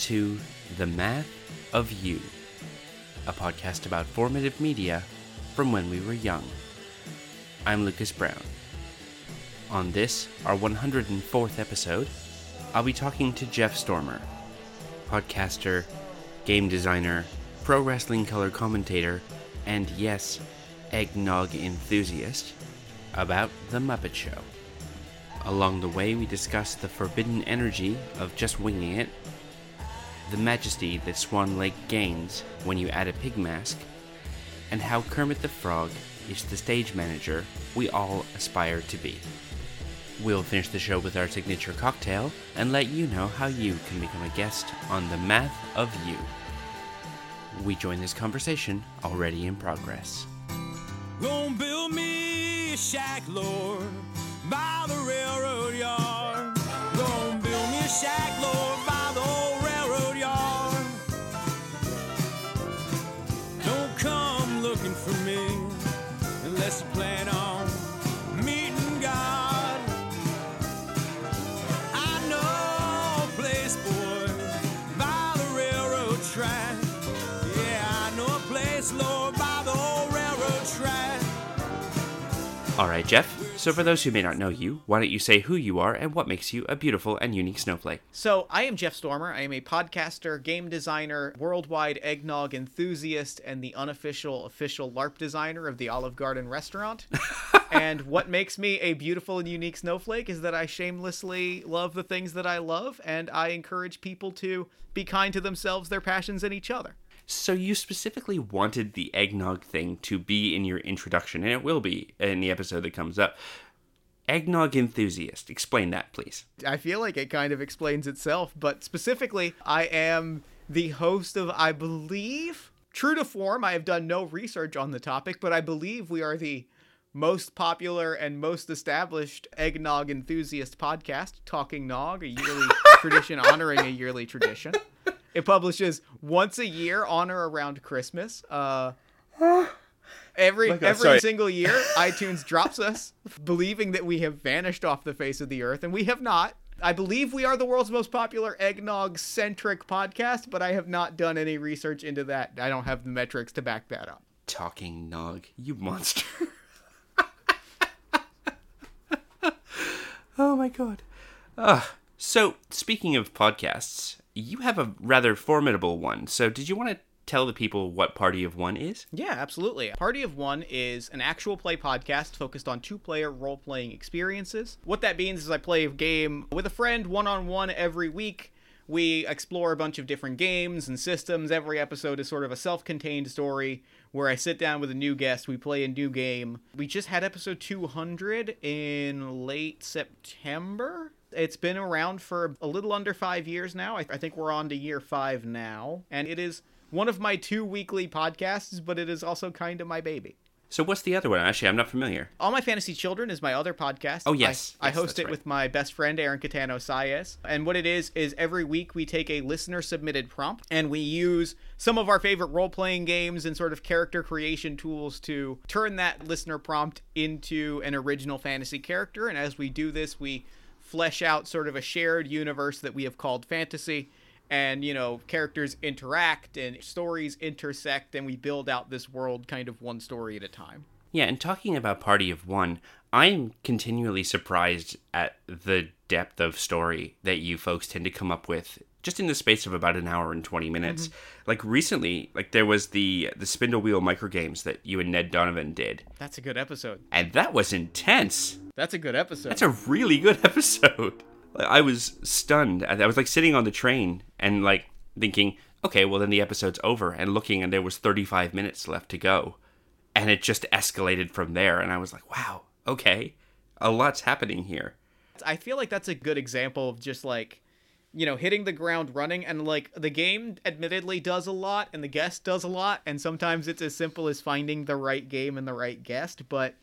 To The Math of You, a podcast about formative media from when we were young. I'm Lucas Brown. On this, our 104th episode, I'll be talking to Jeff Stormer, podcaster, game designer, pro wrestling color commentator, and yes, eggnog enthusiast, about The Muppet Show. Along the way, we discuss the forbidden energy of just winging it, the majesty that Swan Lake gains when you add a pig mask, and how Kermit the Frog is the stage manager we all aspire to be. We'll finish the show with our signature cocktail and let you know how you can become a guest on the Math of You. We join this conversation already in progress. Gonna build me a shack, Lord, by the railroad yard. Right, Jeff. So, for those who may not know you, why don't you say who you are and what makes you a beautiful and unique snowflake? So, I am Jeff Stormer. I am a podcaster, game designer, worldwide eggnog enthusiast, and the unofficial official LARP designer of the Olive Garden restaurant. and what makes me a beautiful and unique snowflake is that I shamelessly love the things that I love, and I encourage people to be kind to themselves, their passions, and each other. So, you specifically wanted the eggnog thing to be in your introduction, and it will be in the episode that comes up. Eggnog enthusiast. Explain that, please. I feel like it kind of explains itself, but specifically, I am the host of, I believe, true to form, I have done no research on the topic, but I believe we are the most popular and most established eggnog enthusiast podcast, Talking Nog, a yearly tradition honoring a yearly tradition. It publishes once a year on or around Christmas. Uh, every God, every sorry. single year, iTunes drops us, believing that we have vanished off the face of the earth, and we have not. I believe we are the world's most popular eggnog centric podcast, but I have not done any research into that. I don't have the metrics to back that up. Talking nog, you monster. oh my god. Uh, so, speaking of podcasts, you have a rather formidable one. So, did you want to tell the people what Party of One is? Yeah, absolutely. Party of One is an actual play podcast focused on two player role playing experiences. What that means is I play a game with a friend one on one every week. We explore a bunch of different games and systems. Every episode is sort of a self contained story where I sit down with a new guest, we play a new game. We just had episode 200 in late September. It's been around for a little under five years now. I, I think we're on to year five now. And it is one of my two weekly podcasts, but it is also kind of my baby. So, what's the other one? Actually, I'm not familiar. All My Fantasy Children is my other podcast. Oh, yes. I, I host it right. with my best friend, Aaron Catano Sayes. And what it is, is every week we take a listener submitted prompt and we use some of our favorite role playing games and sort of character creation tools to turn that listener prompt into an original fantasy character. And as we do this, we flesh out sort of a shared universe that we have called fantasy. And you know characters interact and stories intersect and we build out this world kind of one story at a time. Yeah, and talking about Party of One, I'm continually surprised at the depth of story that you folks tend to come up with just in the space of about an hour and 20 minutes. Mm-hmm. Like recently, like there was the the Spindle Wheel micro games that you and Ned Donovan did. that's a good episode And that was intense. that's a good episode That's a really good episode. Like, I was stunned. I I was like sitting on the train and like thinking, okay, well then the episode's over and looking and there was 35 minutes left to go. And it just escalated from there and I was like, wow, okay. A lot's happening here. I feel like that's a good example of just like, you know, hitting the ground running. And like the game admittedly does a lot and the guest does a lot. And sometimes it's as simple as finding the right game and the right guest. But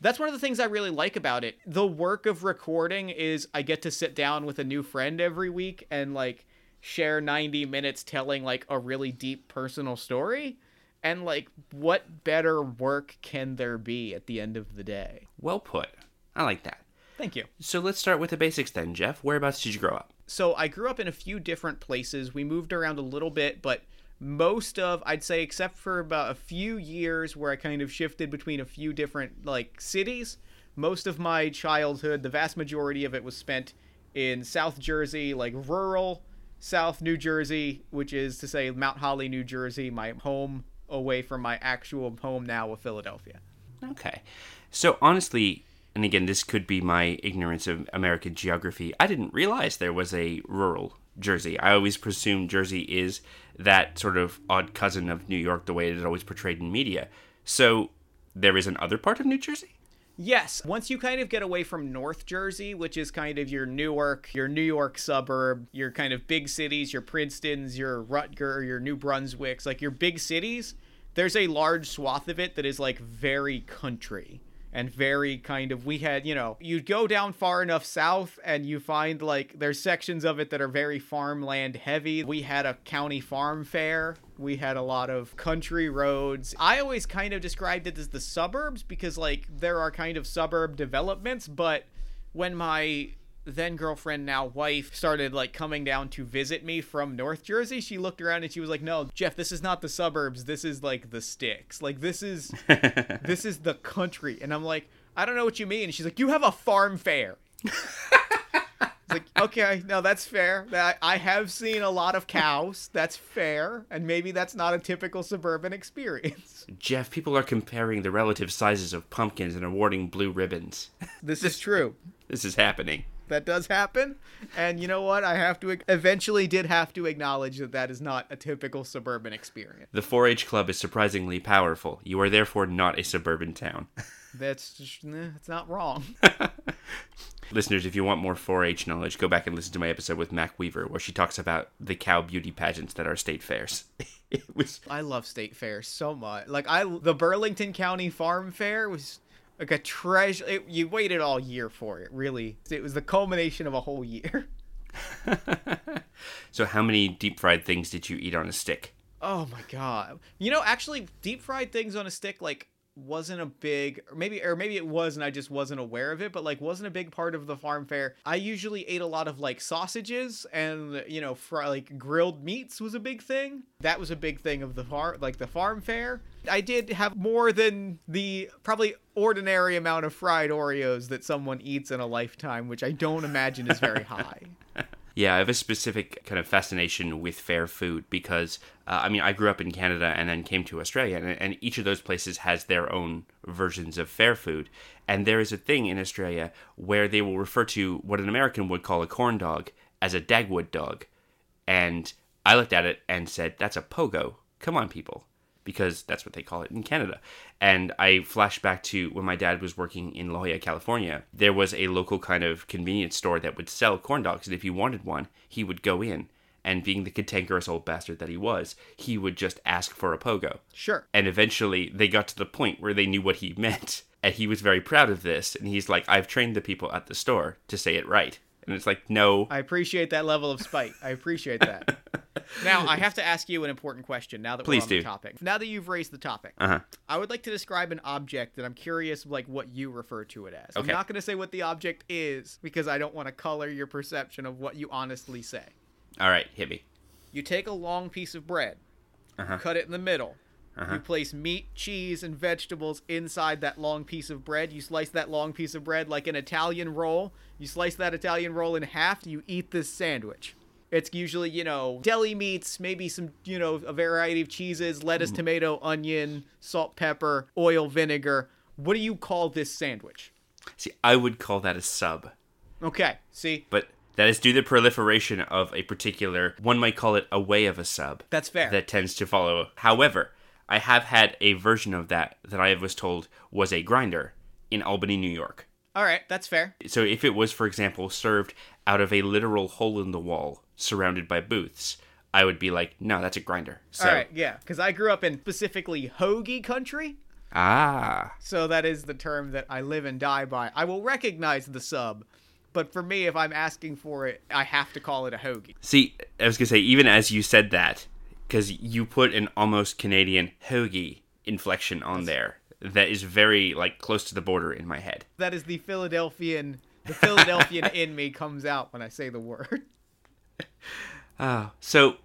that's one of the things I really like about it. The work of recording is I get to sit down with a new friend every week and like share 90 minutes telling like a really deep personal story. And like, what better work can there be at the end of the day? Well put. I like that. Thank you. So let's start with the basics then, Jeff. Whereabouts did you grow up? So I grew up in a few different places. We moved around a little bit, but most of I'd say except for about a few years where I kind of shifted between a few different like cities, most of my childhood, the vast majority of it was spent in South Jersey, like rural South New Jersey, which is to say Mount Holly, New Jersey, my home away from my actual home now of Philadelphia. Okay. So honestly, and again, this could be my ignorance of American geography. I didn't realize there was a rural Jersey. I always presumed Jersey is that sort of odd cousin of New York, the way it is always portrayed in media. So there is another part of New Jersey? Yes, once you kind of get away from North Jersey, which is kind of your Newark, your New York suburb, your kind of big cities, your Princetons, your Rutger, your New Brunswicks, like your big cities, there's a large swath of it that is like very country and very kind of we had you know you go down far enough south and you find like there's sections of it that are very farmland heavy. We had a county farm fair. We had a lot of country roads. I always kind of described it as the suburbs because like there are kind of suburb developments but when my then girlfriend now wife started like coming down to visit me from north jersey. She looked around and she was like no jeff this is not the suburbs. This is like the sticks. Like this is this is the country. And i'm like i don't know what you mean. And she's like you have a farm fair. Like okay no that's fair. I, I have seen a lot of cows. That's fair. And maybe that's not a typical suburban experience. Jeff, people are comparing the relative sizes of pumpkins and awarding blue ribbons. this is true. This is happening. That does happen and you know what i have to eventually did have to acknowledge that that is not a typical suburban experience The 4 H Club is surprisingly powerful. You are therefore not a suburban town. that's just, it's not wrong Listeners, if you want more 4 H knowledge, go back and listen to my episode with Mac Weaver, where she talks about the cow beauty pageants that are state fairs. it was. I love state fairs so much. Like I, the Burlington County Farm Fair was like a treasure. It, you waited all year for it. Really, it was the culmination of a whole year. So, how many deep fried things did you eat on a stick? Oh my god! You know, actually, deep fried things on a stick like wasn't a big or maybe or maybe it was and I just wasn't aware of it but like wasn't a big part of the farm fair. I usually ate a lot of like sausages and you know fry, like grilled meats was a big thing. That was a big thing of the farm like the farm fair. I did have more than the probably ordinary amount of fried Oreos that someone eats in a lifetime, which I don't imagine is very high. Yeah, I have a specific kind of fascination with fair food because, uh, I mean, I grew up in Canada and then came to Australia, and, and each of those places has their own versions of fair food. And there is a thing in Australia where they will refer to what an American would call a corn dog as a Dagwood dog. And I looked at it and said, that's a pogo. Come on, people. Because that's what they call it in Canada. And I flashed back to when my dad was working in La Jolla, California. There was a local kind of convenience store that would sell corn dogs. And if he wanted one, he would go in. And being the cantankerous old bastard that he was, he would just ask for a pogo. Sure. And eventually they got to the point where they knew what he meant. And he was very proud of this. And he's like, I've trained the people at the store to say it right. And it's like, no. I appreciate that level of spite. I appreciate that. now, I have to ask you an important question now that Please we're on the do. topic. Now that you've raised the topic, Uh huh. I would like to describe an object that I'm curious like what you refer to it as. I'm not going to say what the object is because I don't want to color your perception of what you honestly say. All right, hit me. You take a long piece of bread, Uh-huh. cut it in the middle. Uh-huh. You place meat, cheese, and vegetables inside that long piece of bread. You slice that long piece of bread like an Italian roll. You slice that Italian roll in half. You eat this sandwich. It's usually, you know, deli meats, maybe some, you know, a variety of cheeses, lettuce, tomato, onion, salt, pepper, oil, vinegar. What do you call this sandwich? See, I would call that a sub, Okay, see, but that is due to the proliferation of a particular, one might call it a way of a sub, that's fair. that tends to follow. However, I have had a version of that that I was told was a grinder in Albany, New York. All right, that's fair. So if it was, for example, served out of a literal hole in the wall surrounded by booths, I would be like, no, that's a grinder. So, All right, yeah, because I grew up in specifically hoagie country. ah, So that is the term that I live and die by. I will recognize the sub, but for me, if I'm asking for it, I have to call it a hoagie. See, I was gonna say, even as you said that, because you put an almost Canadian hoagie inflection on there, that is very like close to the border in my head. That is the Philadelphian The Philadelphian in me comes out when I say the word. Uh, so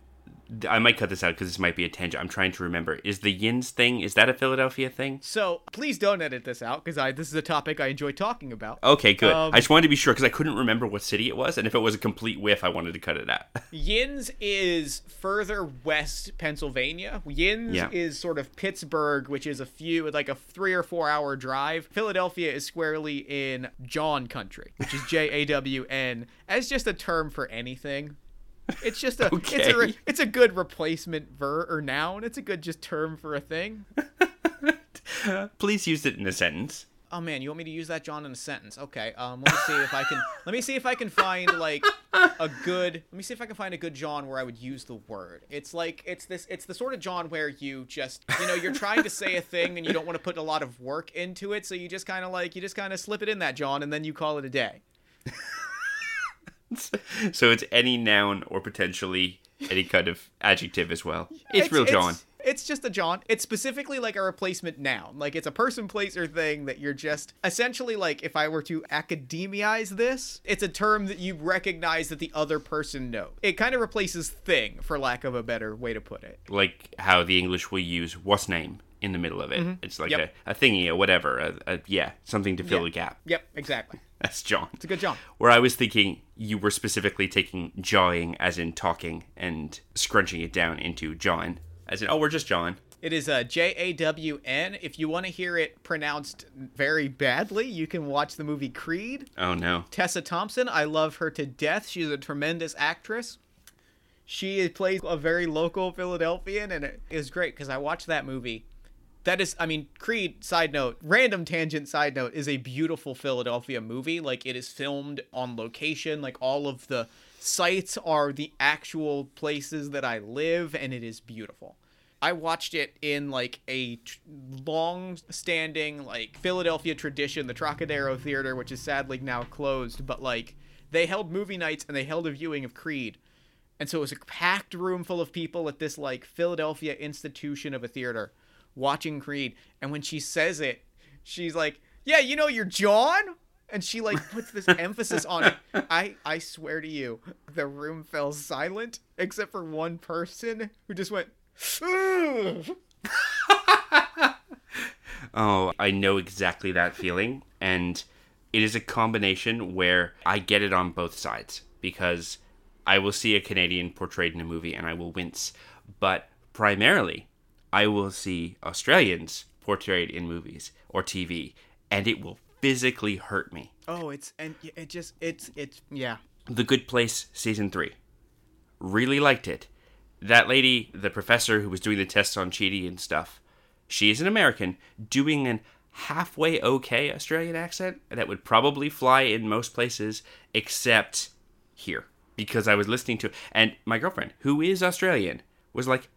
I might cut this out because this might be a tangent. I'm trying to remember. Is the Yins thing? Is that a Philadelphia thing? So please don't edit this out because I this is a topic I enjoy talking about. Okay, good. Um, I just wanted to be sure because I couldn't remember what city it was, and if it was a complete whiff, I wanted to cut it out. Yins is further west Pennsylvania. Yins Yeah. is sort of Pittsburgh, which is a few like a three or four hour drive. Philadelphia is squarely in jawn country, which is J A W N, as just a term for anything. It's just a it's a re- Okay. it's a good replacement ver or noun. It's a good just term for a thing. Please use it in a sentence. Oh man, you want me to use that jawn in a sentence? Okay. Um, let me see if I can. let me see if I can find like a good. Let me see if I can find a good jawn where I would use the word. It's like it's this. It's the sort of jawn where you just you know you're trying to say a thing and you don't want to put a lot of work into it, so you just kind of like you just kind of slip it in that jawn and then you call it a day. So it's any noun or potentially any kind of adjective as well. It's, real jawn. It's, it's just a jawn. It's specifically like a replacement noun. Like it's a person, place, or thing that you're just essentially like. If I were to academize this, it's a term that you recognize that the other person knows. It kind of replaces thing, for lack of a better way to put it. Like how the English will use what's name in the middle of it. It's like Mm-hmm. Yep. a, a thingy or whatever. A, a, yeah, something to fill Yeah. a gap. Yep, exactly. That's jawn. It's a good jawn. Where I was thinking you were specifically taking jawing as in talking and scrunching it down into jawn. As in, oh, we're just John. It is a J A W N. If you want to hear it pronounced very badly, you can watch the movie Creed. Oh no. Tessa Thompson, I love her to death. She's a tremendous actress. She plays a very local Philadelphian, and it is great because I watched that movie. That is, I mean, Creed, side note, random tangent side note, is a beautiful Philadelphia movie. Like, it is filmed on location. Like, all of the sites are the actual places that I live, and it is beautiful. I watched it in like a tr- long-standing like Philadelphia tradition, the Trocadero Theater, which is sadly now closed. But like they held movie nights and they held a viewing of Creed, and so it was a packed room full of people at this like Philadelphia institution of a theater watching Creed. And when she says it, she's like, "Yeah, you know, you're jawn." And she like puts this emphasis on it. I I swear to you, the room fell silent except for one person who just went. Oh, I know exactly that feeling. And it is a combination where I get it on both sides because I will see a Canadian portrayed in a movie and I will wince. But primarily, I will see Australians portrayed in movies or TV and it will physically hurt me. Oh, it's and it just it's it's yeah. The Good Place season three. Really liked it. That lady, the professor who was doing the tests on Chidi and stuff, she is an American doing an halfway okay Australian accent that would probably fly in most places except here. Because I was listening to and my girlfriend, who is Australian, was like,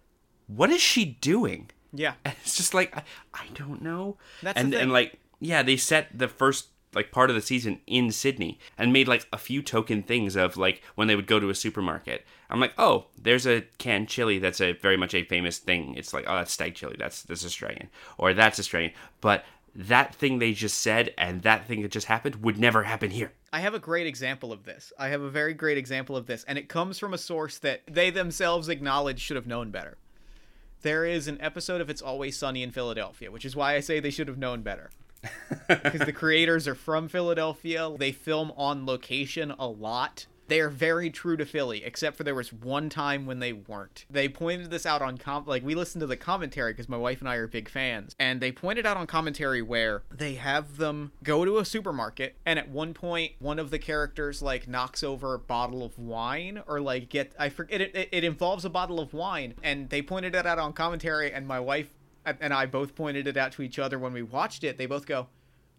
What is she doing? Yeah. And it's just like I, I don't know. That's and and like yeah, they set the first like part of the season in Sydney and made like a few token things of like when they would go to a supermarket. I'm like, oh, there's a canned chili that's a very much a famous thing. It's like, oh, that's stag chili. That's that's Australian or that's Australian. But that thing they just said and that thing that just happened would never happen here. I have a great example of this. I have a very great example of this, and it comes from a source that they themselves acknowledge should have known better. There is an episode of It's Always Sunny in Philadelphia, which is why I say they should have known better. Because the creators are from Philadelphia. They film on location a lot. They are very true to Philly, except for there was one time when they weren't. They pointed this out on com like we listened to the commentary because my wife and I are big fans, and they pointed out on commentary where they have them go to a supermarket, and at one point one of the characters like knocks over a bottle of wine or like get I forget it, it, it involves a bottle of wine, and they pointed it out on commentary, and my wife and I both pointed it out to each other when we watched it. They both go,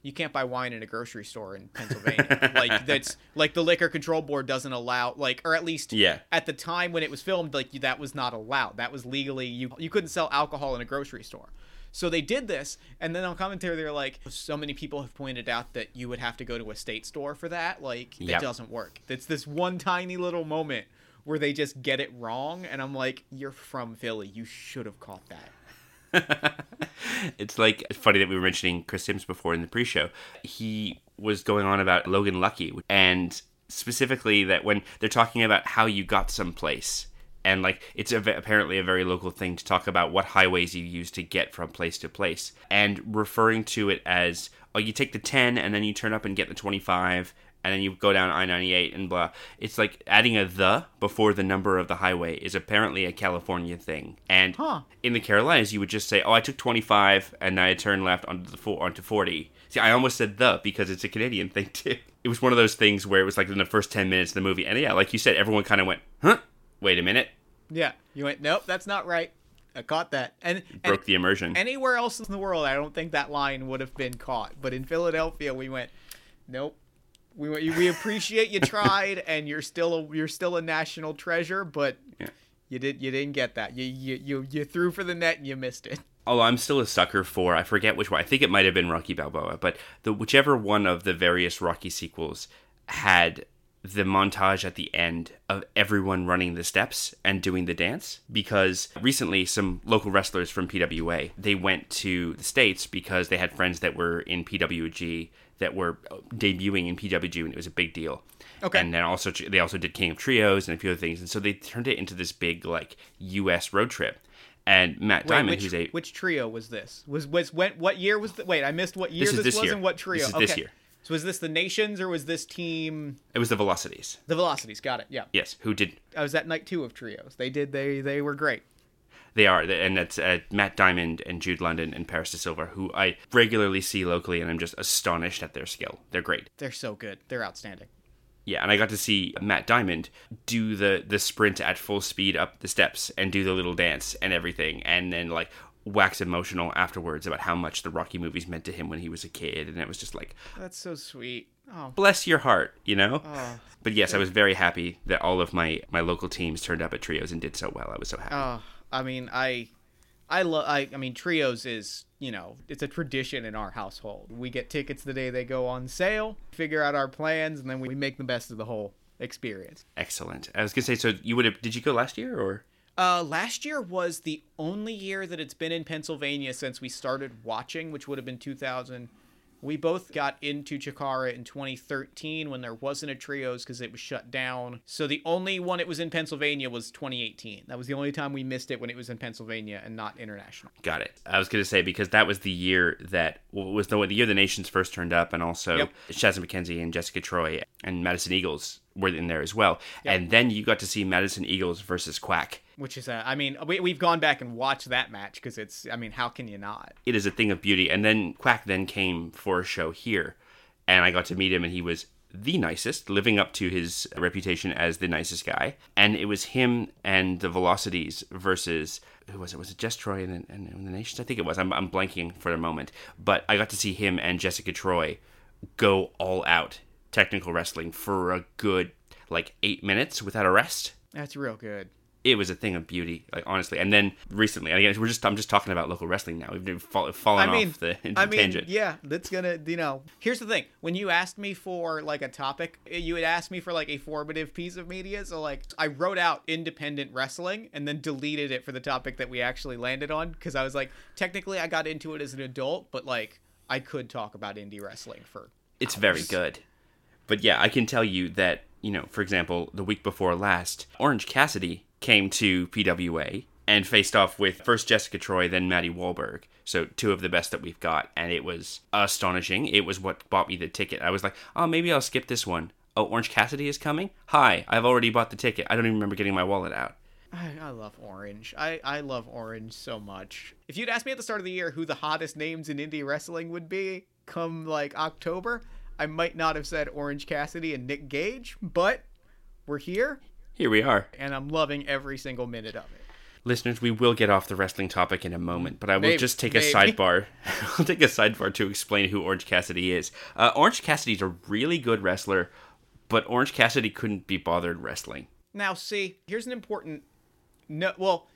you can't buy wine in a grocery store in Pennsylvania. like that's like the liquor control board doesn't allow like or at least Yeah. at the time when it was filmed like that was not allowed. That was legally you you couldn't sell alcohol in a grocery store. So they did this and then on commentary they're like so many people have pointed out that you would have to go to a state store for that. Like it Yep. doesn't work. It's this one tiny little moment where they just get it wrong and I'm like you're from Philly. You should have caught that. it's like funny that we were mentioning Chris Sims before in the pre-show. He was going on about Logan Lucky and specifically that when they're talking about how you got someplace and like it's a, apparently a very local thing to talk about what highways you use to get from place to place and referring to it as oh you take the 10 and then you turn up and get the 25 and then you go down I-98 and blah. It's like adding a the before the number of the highway is apparently a California thing. And Huh. in the Carolinas, you would just say, "Oh, I took 25 and I turned left onto the four, onto 40." See, I almost said the because it's a Canadian thing too. It was one of those things where it was like in the first 10 minutes of the movie, and yeah, like you said, everyone kind of went, "Huh? Wait a minute." Yeah, you went. Nope, that's not right. I caught that. And, and Broke the immersion. anywhere else in the world, I don't think that line would have been caught. But in Philadelphia, we went, nope. We we appreciate you tried, and you're still a, you're still a national treasure, but Yeah. you did you didn't get that. You, you you you threw for the net and you missed it. Although I'm still a sucker for, I forget which one. I think it might have been Rocky Balboa, but the whichever one of the various Rocky sequels had the montage at the end of everyone running the steps and doing the dance because recently some local wrestlers from PWA they went to the states because they had friends that were in PWG that were uh, debuting in PWG and it was a big deal. Okay. And then also they also did King of Trios and a few other things and so they turned it into this big like US road trip. And Matt Wait, Diamond which, who's a which trio was this? Was was when what year was the, wait? I missed what year This is this, this was year. and what trio? This is okay. this year. So was this the Nations or was this team It was the Velocities. the Velocities? Got it. Yeah. Yes, who did? I was at night two of trios. They did. They they were great. They are, and that's uh, Matt Diamond and Jude London and Paris de Silva, who I regularly see locally, and I'm just astonished at their skill. They're great. They're so good. They're outstanding. Yeah, and I got to see Matt Diamond do the the sprint at full speed up the steps and do the little dance and everything, and then like wax emotional afterwards about how much the Rocky movies meant to him when he was a kid, and it was just like, That's so sweet. Oh, bless your heart, you know. oh, But yes, I was very happy that all of my my local teams turned up at trios and did so well. I was so happy. oh. I mean, I, I love. I, I mean, trios is you know it's a tradition in our household. We get tickets the day they go on sale, figure out our plans, and then we make the best of the whole experience. Excellent. I was gonna say, so you would have? Did you go last year or? Uh, last year was the only year that it's been in Pennsylvania since we started watching, which would have been 2000. We both got into Chikara in 2013 when there wasn't a trios because it was shut down. So the only one it was in Pennsylvania was 2018. That was the only time we missed it when it was in Pennsylvania and not international. Got it. I was gonna say because that was the year that was the the year the nations first turned up, and also Yep. Shazza McKenzie and Jessica Troy and Madison Eagles were in there as well. And then you got to see Madison Eagles versus Quack. Which is, uh, I mean, we, we've gone back and watched that match because it's, I mean, how can you not? It is a thing of beauty. And then Quack then came for a show here, and I got to meet him, and he was the nicest, living up to his reputation as the nicest guy. And it was him and the Velocities versus who was it? Was it Jess Troy and, and, and the Nations? I think it was. I'm, I'm blanking for the moment, but I got to see him and Jessica Troy go all out technical wrestling for a good like eight minutes without a rest That's real good. it was a thing of beauty, like honestly. And then recently, and again, we're just I'm just talking about local wrestling now. We've been fall, fallen I mean, off the, I mean, tangent. yeah, that's gonna, you know. Here's the thing: when you asked me for like a topic, you had asked me for like a formative piece of media. So like, I wrote out independent wrestling and then deleted it for the topic that we actually landed on because I was like, technically, I got into it as an adult, but like, I could talk about indie wrestling for. It's very good. But yeah, I can tell you that you know, for example, the week before last, Orange Cassidy came to PWA and faced off with first Jessica Troy, then Maddie Wahlberg. So two of the best that we've got, and it was astonishing. It was what bought me the ticket. I was like, oh, maybe I'll skip this one. Oh, Orange Cassidy is coming. Hi, I've already bought the ticket. I don't even remember getting my wallet out. I, I love Orange. I, I love Orange so much. If you'd asked me at the start of the year who the hottest names in indie wrestling would be come like October, I might not have said Orange Cassidy and Nick Gage, but we're here Here we are. and I'm loving every single minute of it. Listeners, we will get off the wrestling topic in a moment, but I will Maybe- just take a sidebar. I'll take a sidebar to explain who Orange Cassidy is. Uh, Orange Cassidy's a really good wrestler, but Orange Cassidy couldn't be bothered wrestling. Now, see, here's an important no. Well,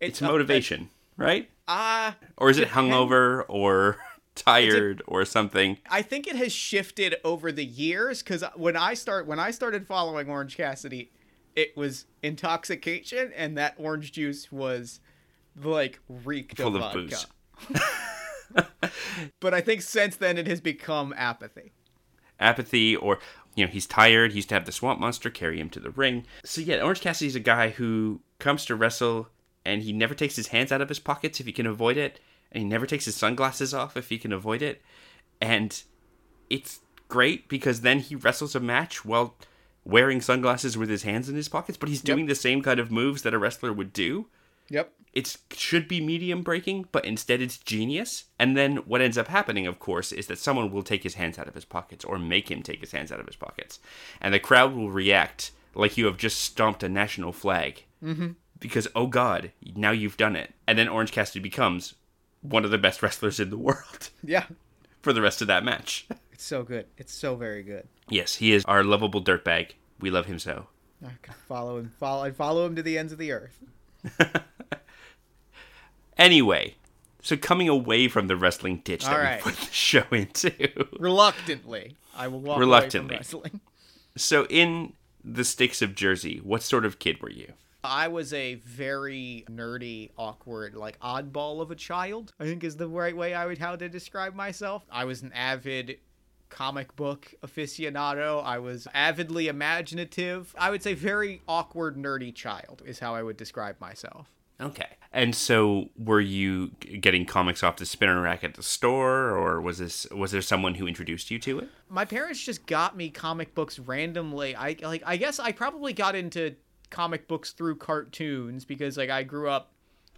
It's uh, motivation, right? Ah, Or is it hungover or tired or something? I think it has shifted over the years because when I start when I started following Orange Cassidy, it was intoxication and that orange juice was like reeked Full of, of vodka. booze. But I think since then it has become apathy. apathy or you know he's tired he used to have the swamp monster carry him to the ring so yeah orange cassidy's a guy who comes to wrestle and he never takes his hands out of his pockets if he can avoid it and he never takes his sunglasses off if he can avoid it and it's great because then he wrestles a match while wearing sunglasses with his hands in his pockets but he's doing the same kind of moves that a wrestler would do Yep. it should be medium breaking, but instead it's genius. And then what ends up happening, of course, is that someone will take his hands out of his pockets or make him take his hands out of his pockets. And the crowd will react like you have just stomped a national flag. Mm-hmm. Because, oh God, now you've done it. And then Orange Cassidy becomes one of the best wrestlers in the world Yeah. for the rest of that match. It's so good. It's so very good. yes, he is our lovable dirtbag. We love him so. I could follow him. Follow. I'd follow him to the ends of the earth. Anyway, so coming away from the wrestling ditch that All we put the show into. Reluctantly, I will walk Reluctantly. away from wrestling. So in the sticks of Jersey, what sort of kid were you? I was a very nerdy, awkward, like oddball of a child. I think is the right way I would how to describe myself. I was an avid comic book aficionado. I was avidly imaginative. I would say very awkward, nerdy child is how I would describe myself. Okay. And so were you getting comics off the spinner rack at the store or was this was there someone who introduced you to it? my parents just got me comic books randomly. I like I guess I probably got into comic books through cartoons because like I grew up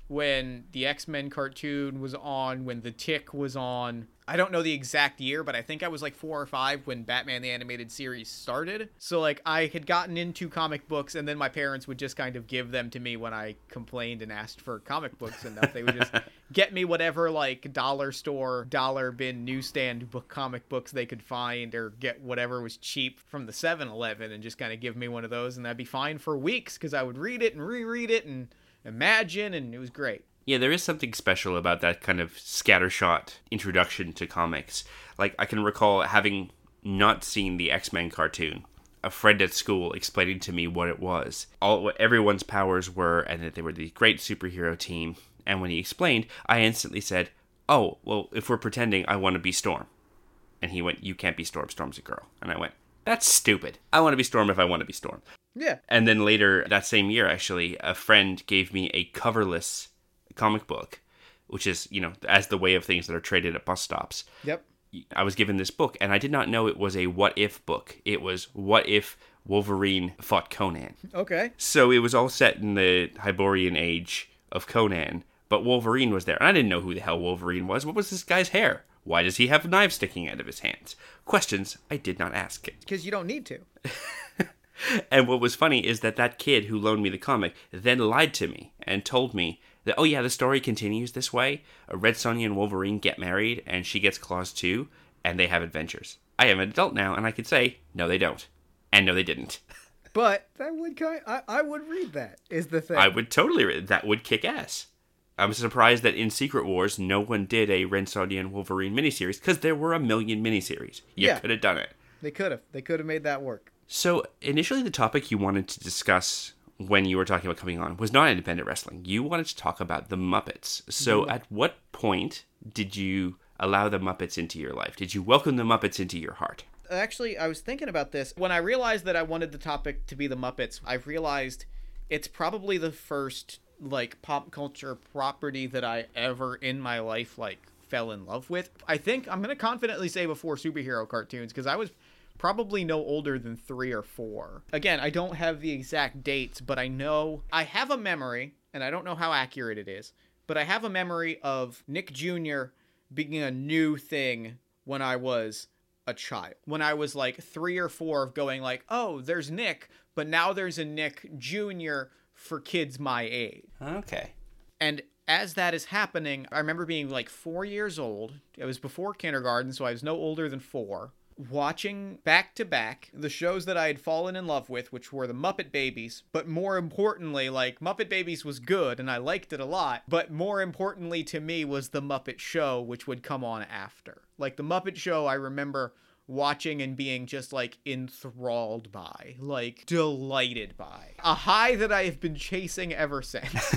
when the X-Men cartoon was on, when the Tick was on. I don't know the exact year, but I think I was like 4 or 5 when Batman the animated series started. So like I had gotten into comic books and then my parents would just kind of give them to me when I complained and asked for comic books enough. They would just get me whatever like dollar store, dollar bin newsstand book comic books they could find or get whatever was cheap from the 7-Eleven and just kind of give me one of those and that'd be fine for weeks cuz I would read it and reread it and imagine and it was great. Yeah, there is something special about that kind of scattershot introduction to comics. Like I can recall having not seen the X-Men cartoon. A friend at school explaining to me what it was, all what everyone's powers were, and that they were the great superhero team. And when he explained, I instantly said, "Oh, well, if we're pretending, I want to be Storm." And he went, "You can't be Storm. Storm's a girl." And I went, "That's stupid. I want to be Storm if I want to be Storm." Yeah. And then later that same year, actually, a friend gave me a coverless comic book, which is, you know, as the way of things that are traded at bus stops. Yep. I was given this book, and I did not know it was a what if book. It was what if Wolverine fought Conan. Okay. So it was all set in the Hyborian age of Conan, but Wolverine was there. And I didn't know who the hell Wolverine was. What was this guy's hair? Why does he have knives sticking out of his hands? Questions I did not ask. him. Cuz you don't need to. And what was funny is that that kid who loaned me the comic then lied to me and told me that, oh yeah, the story continues this way. A Red Sonja and Wolverine get married, and she gets claws too, and they have adventures. I am an adult now, and I can say, no, they don't. And no, they didn't. But that would kind I, I would read that is the thing. I would totally, re- that would kick ass. I'm surprised that in Secret Wars, no one did a Red Sonja and Wolverine miniseries, because there were a million miniseries. You Yeah. could have done it. They could have. They could have made that work. So initially, the topic you wanted to discuss when you were talking about coming on was not independent wrestling. You wanted to talk about the Muppets. So mm-hmm. at what point did you allow the Muppets into your life? Did you welcome the Muppets into your heart? Actually, I was thinking about this when I realized that I wanted the topic to be the Muppets. I realized it's probably the first like pop culture property that I ever in my life like fell in love with. I think I'm going to confidently say before superhero cartoons because I was probably no older than 3 or 4. Again, I don't have the exact dates, but I know I have a memory and I don't know how accurate it is, but I have a memory of Nick Jr. being a new thing when I was a child. When I was like three or four of going like, oh, there's Nick, but now there's a Nick Jr. for kids my age. Okay. And as that is happening, I remember being like four years old. It was before kindergarten, so I was no older than four. Watching back to back the shows that I had fallen in love with, which were the Muppet Babies, but more importantly, like Muppet Babies was good and I liked it a lot, but more importantly to me was the Muppet Show, which would come on after. Like the Muppet Show, I remember watching and being just like enthralled by, like delighted by. A high that I have been chasing ever since.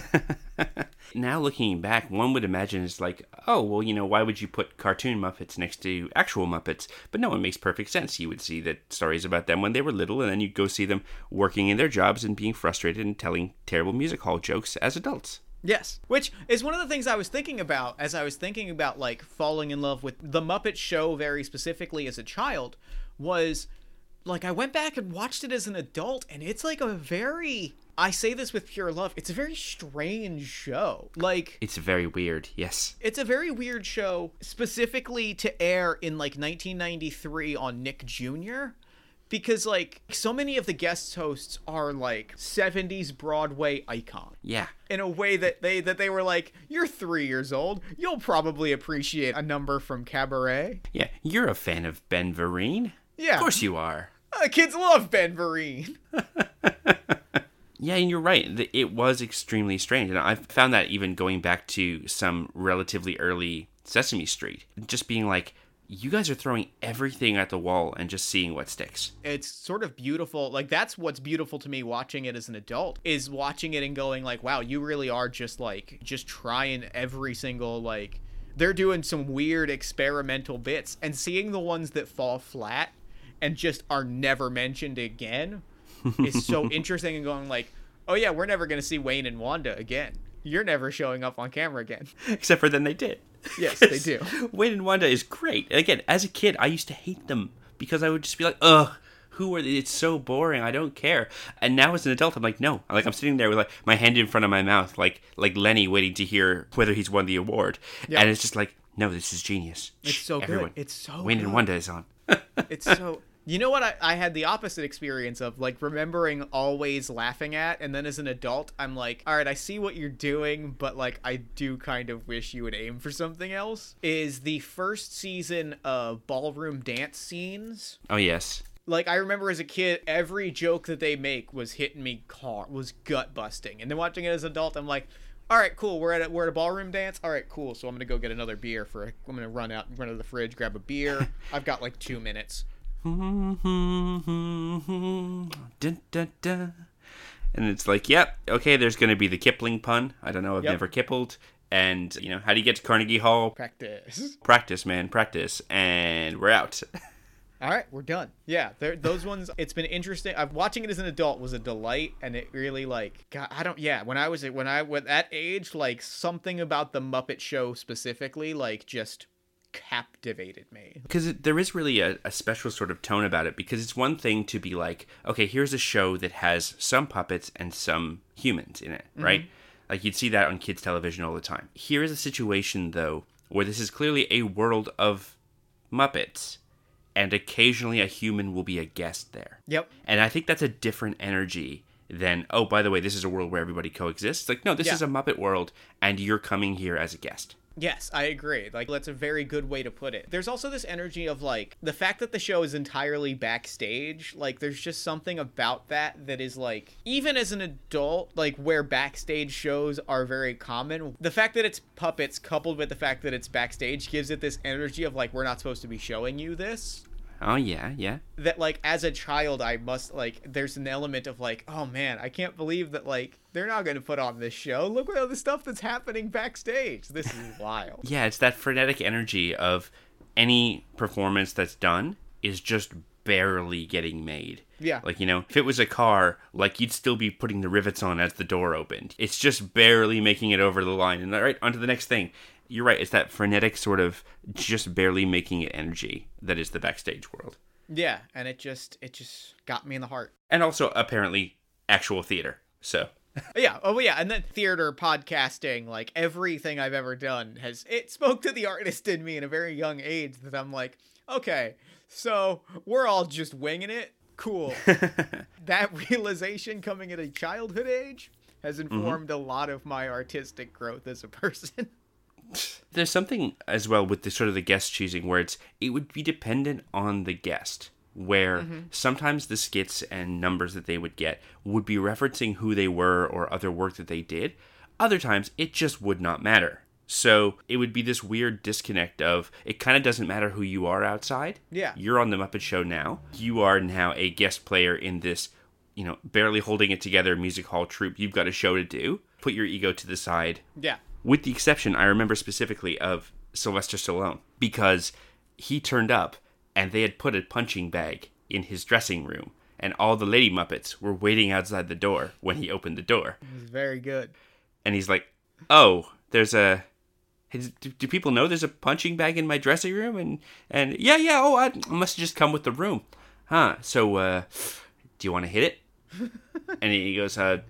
Now looking back, one would imagine it's like, oh, well, you know, why would you put cartoon Muppets next to actual Muppets? But no, it makes perfect sense. You would see that stories about them when they were little, and then you'd go see them working in their jobs and being frustrated and telling terrible music hall jokes as adults. Yes. Which is one of the things I was thinking about as I was thinking about like falling in love with the Muppet Show very specifically as a child was like I went back and watched it as an adult and it's like a very I say this with pure love. It's a very strange show. Like It's very weird, yes. it's a very weird show specifically to air in like 1993 on Nick Jr. because like so many of the guest hosts are like 70s Broadway icon Yeah. in a way that they that they were like you're 3 years old you'll probably appreciate a number from Cabaret. Yeah, you're a fan of Ben Vereen. Yeah. Of course you are. Uh, kids love Ben Vereen. Yeah, and you're right. It was extremely strange. And I've found that even going back to some relatively early Sesame Street, just being like, you guys are throwing everything at the wall and just seeing what sticks. it's sort of beautiful like that's what's beautiful to me watching it as an adult is watching it and going like wow you really are just like just trying every single like they're doing some weird experimental bits and seeing the ones that fall flat and just are never mentioned again is so interesting and going like oh yeah we're never going to see wayne and wanda again you're never showing up on camera again Except for then they did. Yes, they do. Wayne and Wanda is great. Again, as a kid, I used to hate them because I would just be like, ugh. Who are they? It's so boring. I don't care. And now as an adult, I'm like, no. Like I'm sitting there with like my hand in front of my mouth, like like Lenny waiting to hear whether he's won the award. Yeah. And it's just like, no, this is genius. It's so good. It's so Wayne good. and Wanda is on. it's so you know what I, I had the opposite experience of like remembering always laughing at and then as an adult i'm like all right i see what you're doing but like i do kind of wish you would aim for something else is the first season of ballroom dance scenes Oh yes. like I remember as a kid, every joke that they make was hitting me car was gut busting. And then watching it as an adult, I'm like, all right, cool. We're at a, we're at a ballroom dance. All right, cool. So I'm gonna go get another beer for. A, I'm gonna run out, run to the fridge, grab a beer. I've got like two minutes. Dun, dun, dun. And it's like, yep, okay, there's going to be the Kipling pun. I don't know, I've Yep. never kippled. And, you know, how do you get to Carnegie Hall? Practice. Practice, man, practice. And we're out. All right, we're done. Yeah, those ones. It's been interesting. I'm watching it as an adult was a delight, and it really like. God, I don't. Yeah, when I was when I was that age, like something about the Muppet Show specifically, like just captivated me. because there is really a, a special sort of tone about it because it's one thing to be like okay here's a show that has some puppets and some humans in it right mm-hmm. like you'd see that on kids television all the time here is a situation though where this is clearly a world of muppets and occasionally a human will be a guest there Yep. and i think that's a different energy than oh by the way this is a world where everybody coexists like no this Yeah. is a muppet world and you're coming here as a guest Yes, I agree. Like that's a very good way to put it. There's also this energy of like the fact that the show is entirely backstage, like there's just something about that that is like even as an adult, like where backstage shows are very common, the fact that it's puppets coupled with the fact that it's backstage gives it this energy of like we're not supposed to be showing you this. Oh yeah yeah That like as a child I must like there's an element of like, oh man, I can't believe that like they're not going to put on this show. Look at all the stuff that's happening backstage. This is wild. Yeah, it's that frenetic energy of any performance that's done is just barely getting made. Yeah. Like, you know, if it was a car, like you'd still be putting the rivets on as the door opened. It's just barely making it over the line. And all right, on to the next thing. You're right, it's that frenetic sort of just barely making it energy that is the backstage world. Yeah, and it just it just got me in the heart. And also apparently actual theater. So Yeah, oh yeah, and then theater, podcasting, like everything I've ever done has it spoke to the artist in me in a very young age that I'm like, okay, so we're all just winging it. Cool. that realization coming at a childhood age has mm-hmm. informed a lot of my artistic growth as a person. there's something as well with the sort of the guest choosing where it's it would be dependent on the guest where mm-hmm. sometimes the skits and numbers that they would get would be referencing who they were or other work that they did other times it just would not matter so it would be this weird disconnect of it kind of doesn't matter who you are outside Yeah. you're on the muppet show now you are now a guest player in this you know, barely holding it together music hall troupe. You've got a show to do. Put your ego to the side. Yeah. With the exception, I remember specifically of Sylvester Stallone because he turned up and they had put a punching bag in his dressing room, and all the lady Muppets were waiting outside the door when he opened the door. It was very good. And he's like, "Oh, there's a." Do, people know there's a punching bag in my dressing room? And and yeah, yeah. Oh, I, must have just come with the room, huh? So, uh, do you want to hit it? and he goes, uh,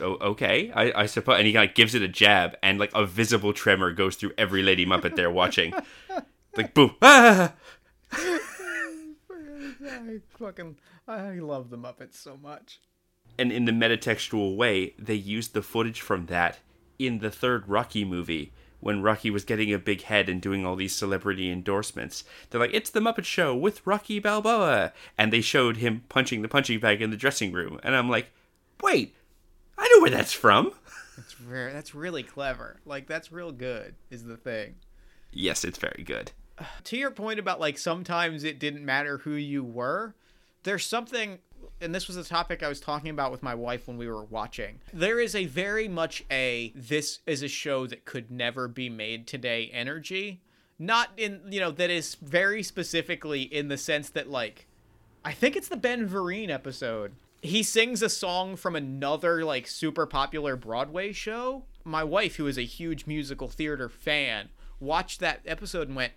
okay, I, I suppose. And he like gives it a jab, and like a visible tremor goes through every lady Muppet there watching. like boom, ah! I fucking I love the Muppets so much. And in the metatextual way, they used the footage from that in the third Rocky movie when Rocky was getting a big head and doing all these celebrity endorsements. They're like, it's the Muppet Show with Rocky Balboa. And they showed him punching the punching bag in the dressing room. And I'm like, wait, I know where that's from. That's very that's really clever. Like that's real good is the thing. Yes, it's very good. To your point about like sometimes it didn't matter who you were, there's something and this was a topic I was talking about with my wife when we were watching. There is a very much a this is a show that could never be made today energy. Not in, you know, that is very specifically in the sense that like I think it's the Ben Vereen episode. He sings a song from another like super popular Broadway show. My wife, who is a huge musical theater fan, watched that episode and went,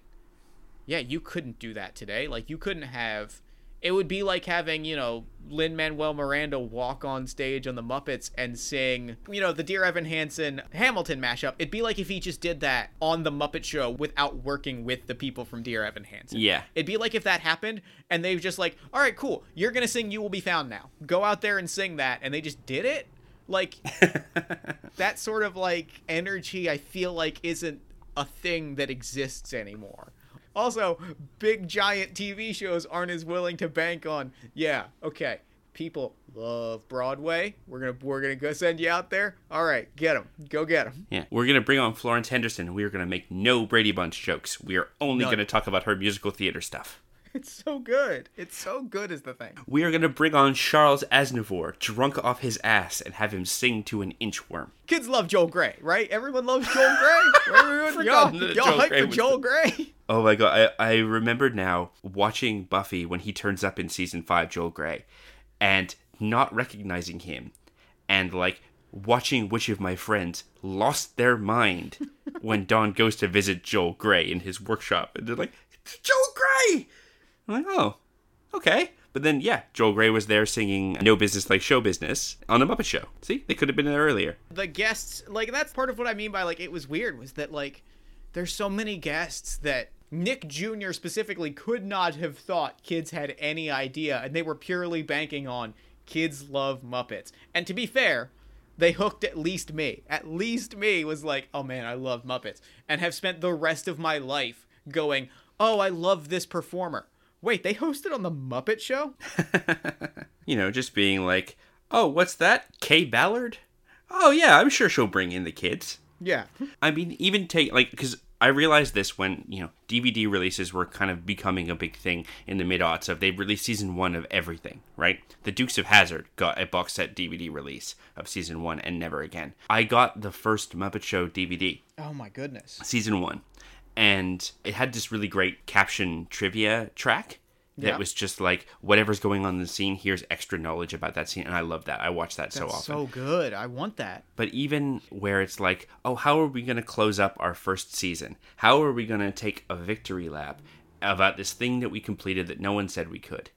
"Yeah, you couldn't do that today. Like you couldn't have it would be like having, you know, Lin Manuel Miranda walk on stage on the Muppets and sing, you know, the Dear Evan Hansen Hamilton mashup. It'd be like if he just did that on the Muppet Show without working with the people from Dear Evan Hansen. Yeah. It'd be like if that happened and they just like, all right, cool, you're going to sing You Will Be Found Now. Go out there and sing that. And they just did it. Like, that sort of like energy, I feel like isn't a thing that exists anymore. Also, big giant TV shows aren't as willing to bank on. Yeah, okay. People love Broadway. We're gonna we're gonna go send you out there. All right, get them. Go get them. Yeah, we're gonna bring on Florence Henderson. We are gonna make no Brady Bunch jokes. We are only None. gonna talk about her musical theater stuff. It's so good. It's so good is the thing. We are gonna bring on Charles Aznavour, drunk off his ass, and have him sing to an inchworm. Kids love Joel Grey, right? Everyone loves Joel Grey. Everyone, y'all, y'all hype for Joel the- Grey. Oh my god, I, I remember now watching Buffy when he turns up in season five, Joel Grey, and not recognizing him, and like watching which of my friends lost their mind when Dawn goes to visit Joel Grey in his workshop, and they're like, Joel Grey! I'm like, oh, okay. But then, yeah, Joel Grey was there singing No Business Like Show Business on The Muppet Show. See, they could have been there earlier. the guests like that's part of what i mean by like it was weird was that like there's so many guests that nick jr specifically could not have thought kids had any idea and they were purely banking on kids love muppets and to be fair they hooked at least me at least me was like oh man i love muppets and have spent the rest of my life going oh i love this performer wait they hosted on the muppet show You know, just being like, oh, what's that? Kaye Ballard? Oh, yeah, I'm sure she'll bring in the kids. yeah I mean, even take like because I realized this when you know DVD releases were kind of becoming a big thing in the mid aughts. Of they released season one of everything, right? The Dukes of Hazzard got a box set DVD release of season one, and never again. I got the first Muppet Show DVD, oh my goodness season one, and it had this really great caption trivia track. That Yeah. was just like whatever's going on in the scene. Here's extra knowledge about that scene, and I love that. I watch that so often. so good i want that But even where it's like, oh, how are we going to close up our first season? How are we going to take a victory lap about this thing that we completed that no one said we could?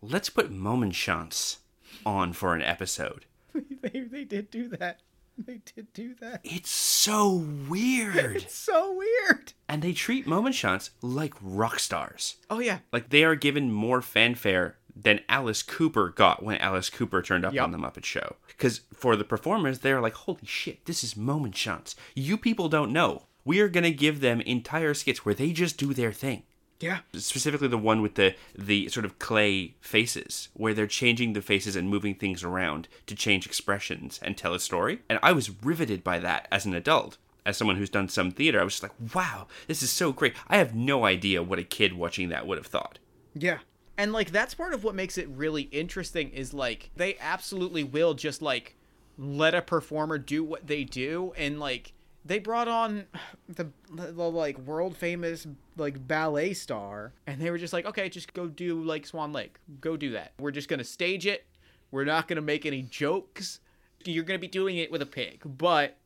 Let's put Mummenschanz on for an episode. they, they did do that. They did do that. It's so weird. It's so weird. and they treat Mummenschanz like rock stars. Oh yeah. Like they are given more fanfare than Alice Cooper got when Alice Cooper turned up Yup. on the Muppet Show. Because for the performers, they're like, holy shit, this is Mummenschanz. You people don't know. We are going to give them entire skits where they just do their thing. Yeah. Specifically, the one with the the sort of clay faces, where they're changing the faces and moving things around to change expressions and tell a story. And I was riveted by that as an adult. As someone who's done some theater, I was just like, wow, this is so great. I have no idea what a kid watching that would have thought. Yeah. And like that's part of what makes it really interesting is like they absolutely will just like let a performer do what they do and like they brought on the, the, like world famous like ballet star and they were just like okay just go do like swan lake. Go do that. We're just gonna stage it. We're not gonna make any jokes. You're gonna be doing it with a pig. But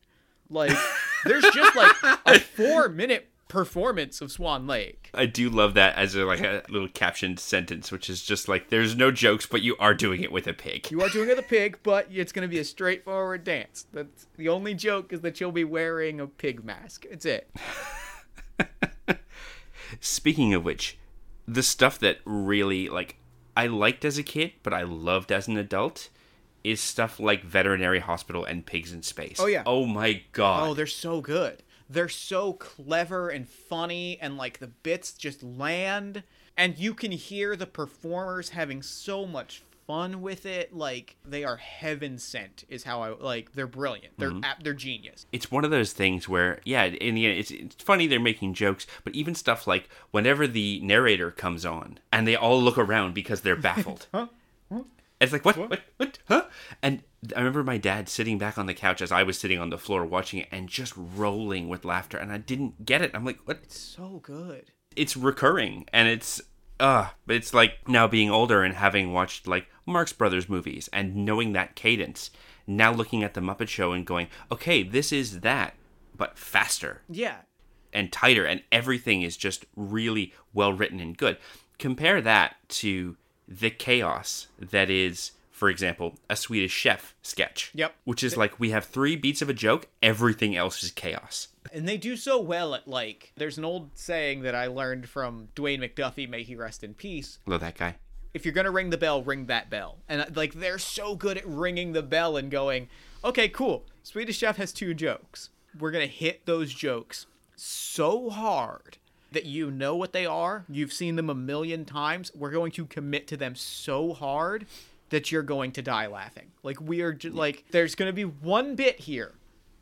like there's just like a four minute performance of swan lake I do love that as a, like a little captioned sentence, which is just like, "There's no jokes, but you are doing it with a pig." you are doing it with a pig but it's gonna be a straightforward dance that's the only joke is that you'll be wearing a pig mask it's it Speaking of which, the stuff that really like I liked as a kid, but I loved as an adult, is stuff like veterinary hospital and pigs in space. Oh, yeah. Oh my god. Oh, they're so good. They're so clever and funny, and like the bits just land, and you can hear the performers having so much fun with it. Like they are heaven sent, is how I like. They're brilliant. They're mm-hmm. ap- they're genius. it's one of those things where yeah in the end it's, it's funny they're making jokes but even stuff like whenever the narrator comes on and they all look around because they're baffled Huh? it's like what, what what huh and i remember my dad sitting back on the couch as i was sitting on the floor watching it and just rolling with laughter and i didn't get it i'm like what It's So good. it's recurring and it's uh but it's like now being older and having watched like Marx Brothers movies and knowing that cadence now looking at the Muppet Show and going okay this is that but faster Yeah. and tighter and everything is just really well written and good compare that to the chaos that is for example a Swedish chef sketch Yep. which is like we have three beats of a joke everything else is chaos And they do so well at like. There's an old saying that I learned from Dwayne McDuffie, may he rest in peace. love that guy if you're gonna ring the bell, ring that bell. And uh, like they're so good at ringing the bell and going, okay, cool. Swedish Chef has two jokes. We're gonna hit those jokes so hard that you know what they are. You've seen them a million times. We're going to commit to them so hard that you're going to die laughing. Like we are like there's gonna be one bit here,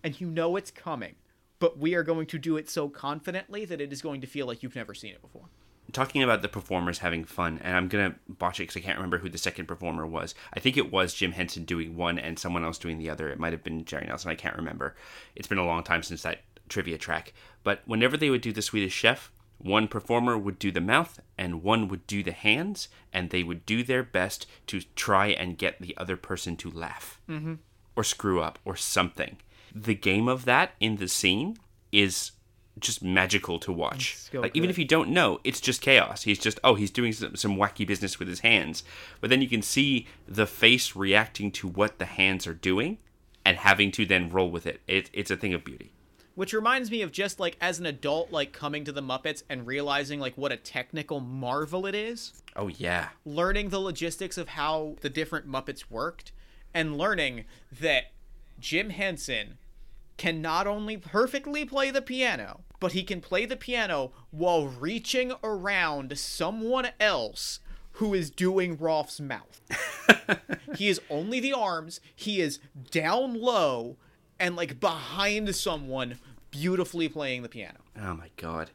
and you know it's coming. But we are going to do it so confidently that it is going to feel like you've never seen it before. talking about the performers having fun, and I'm gonna botch it because I can't remember who the second performer was. I think it was Jim Henson doing one and someone else doing the other. It might have been Jerry Nelson. I can't remember. It's been a long time since that trivia track. But whenever they would do the Swedish Chef, one performer would do the mouth and one would do the hands, and they would do their best to try and get the other person to laugh mm-hmm. or screw up or something. The game of that in the scene is just magical to watch. Like even if you don't know, it's just chaos. He's just oh, he's doing some, some wacky business with his hands, but then you can see the face reacting to what the hands are doing and having to then roll with it. it it's a thing of beauty. Which reminds me of just like as an adult like coming to the muppets and realizing like what a technical marvel it is Oh yeah, learning the logistics of how the different muppets worked and learning that jim henson can not only perfectly play the piano but he can play the piano while reaching around someone else who is doing Rolf's mouth. he is only the arms. He is down low and like behind someone beautifully playing the piano. Oh my god.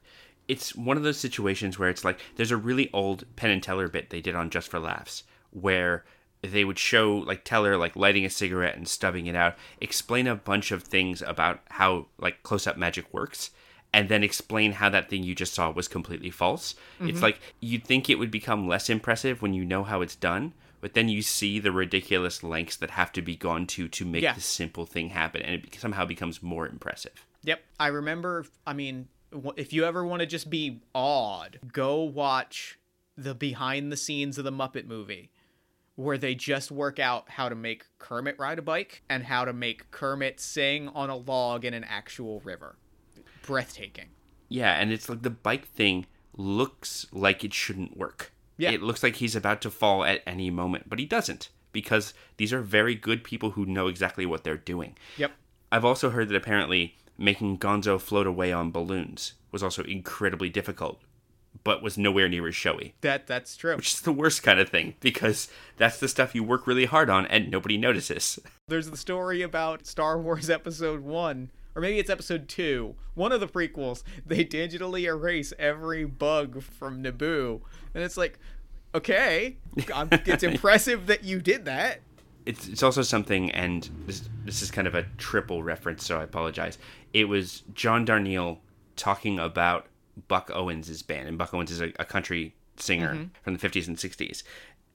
It's one of those situations where it's like there's a really old Penn and Teller bit they did on Just for Laughs where they would show like Teller like lighting a cigarette and stubbing it out, explain a bunch of things about how like close up magic works, and then explain how that thing you just saw was completely false. It's mm-hmm. like you'd think it would become less impressive when you know how it's done, but then you see the ridiculous lengths that have to be gone to to make Yeah. this simple thing happen, and it somehow becomes more impressive. Yep. I remember, I mean, if you ever want to just be awed, go watch the behind the scenes of the Muppet movie where they just work out how to make Kermit ride a bike and how to make Kermit sing on a log in an actual river. Breathtaking. Yeah, and it's like the bike thing looks like it shouldn't work. Yeah. It looks like he's about to fall at any moment, but he doesn't because these are very good people who know exactly what they're doing. Yep. I've also heard that apparently making Gonzo float away on balloons was also incredibly difficult, but was nowhere near as showy. That that's true. Which is the worst kind of thing because that's the stuff you work really hard on and nobody notices. There's the story about Star Wars Episode 1, or maybe it's Episode 2, one of the prequels. They digitally erase every bug from Naboo. And it's like, Okay, I'm, it's impressive that you did that. It's it's also something, and this this is kind of a triple reference, so I apologize. It was John Darnielle talking about Buck Owens' band, and Buck Owens is a, a country singer mm-hmm. from the 50s and 60s.